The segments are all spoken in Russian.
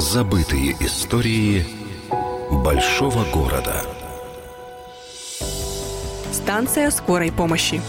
Забытые истории большого города. Станция скорой помощи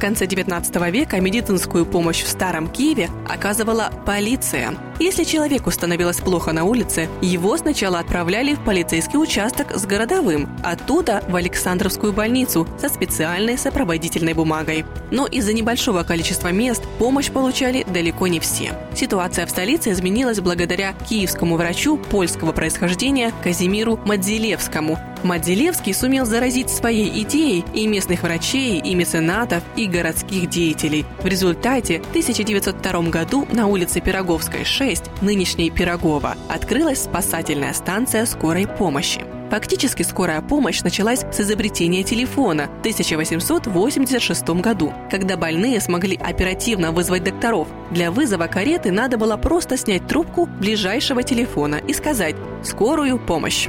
конце 19 века медицинскую помощь в Старом Киеве оказывала полиция. Если человеку становилось плохо на улице, его сначала отправляли в полицейский участок с городовым, оттуда в Александровскую больницу со специальной сопроводительной бумагой. Но из-за небольшого количества мест помощь получали далеко не все. Ситуация в столице изменилась благодаря киевскому врачу польского происхождения Казимиру Мадзилевскому, Мадзилевский сумел заразить своей идеей и местных врачей, и меценатов, и городских деятелей. В результате в 1902 году на улице Пироговской, 6, нынешней Пирогова, открылась спасательная станция скорой помощи. Фактически скорая помощь началась с изобретения телефона в 1886 году, когда больные смогли оперативно вызвать докторов. Для вызова кареты надо было просто снять трубку ближайшего телефона и сказать «скорую помощь».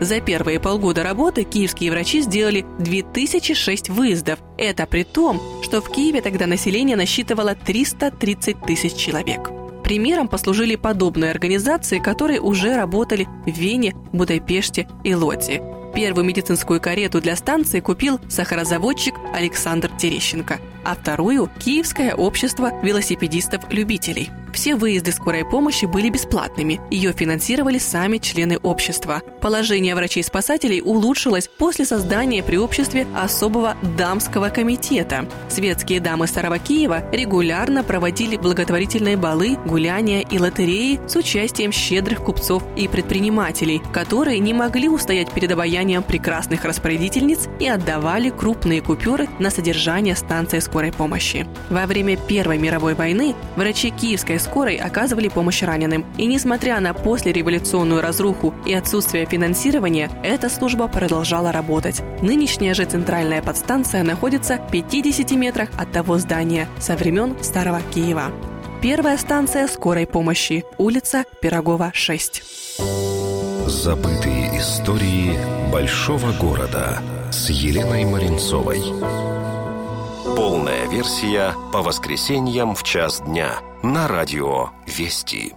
За первые полгода работы киевские врачи сделали 2006 выездов. Это при том, что в Киеве тогда население насчитывало 330 тысяч человек. Примером послужили подобные организации, которые уже работали в Вене, Будапеште и Лоте. Первую медицинскую карету для станции купил сахарозаводчик Александр Терещенко, а вторую – Киевское общество велосипедистов-любителей – все выезды скорой помощи были бесплатными. Ее финансировали сами члены общества. Положение врачей-спасателей улучшилось после создания при обществе особого дамского комитета. Светские дамы Старого Киева регулярно проводили благотворительные балы, гуляния и лотереи с участием щедрых купцов и предпринимателей, которые не могли устоять перед обаянием прекрасных распорядительниц и отдавали крупные купюры на содержание станции скорой помощи. Во время Первой мировой войны врачи Киевской скорой оказывали помощь раненым. И несмотря на послереволюционную разруху и отсутствие финансирования, эта служба продолжала работать. Нынешняя же центральная подстанция находится в 50 метрах от того здания со времен Старого Киева. Первая станция скорой помощи. Улица Пирогова, 6. Забытые истории большого города с Еленой Маринцовой. Полная версия по воскресеньям в час дня на радио «Вести».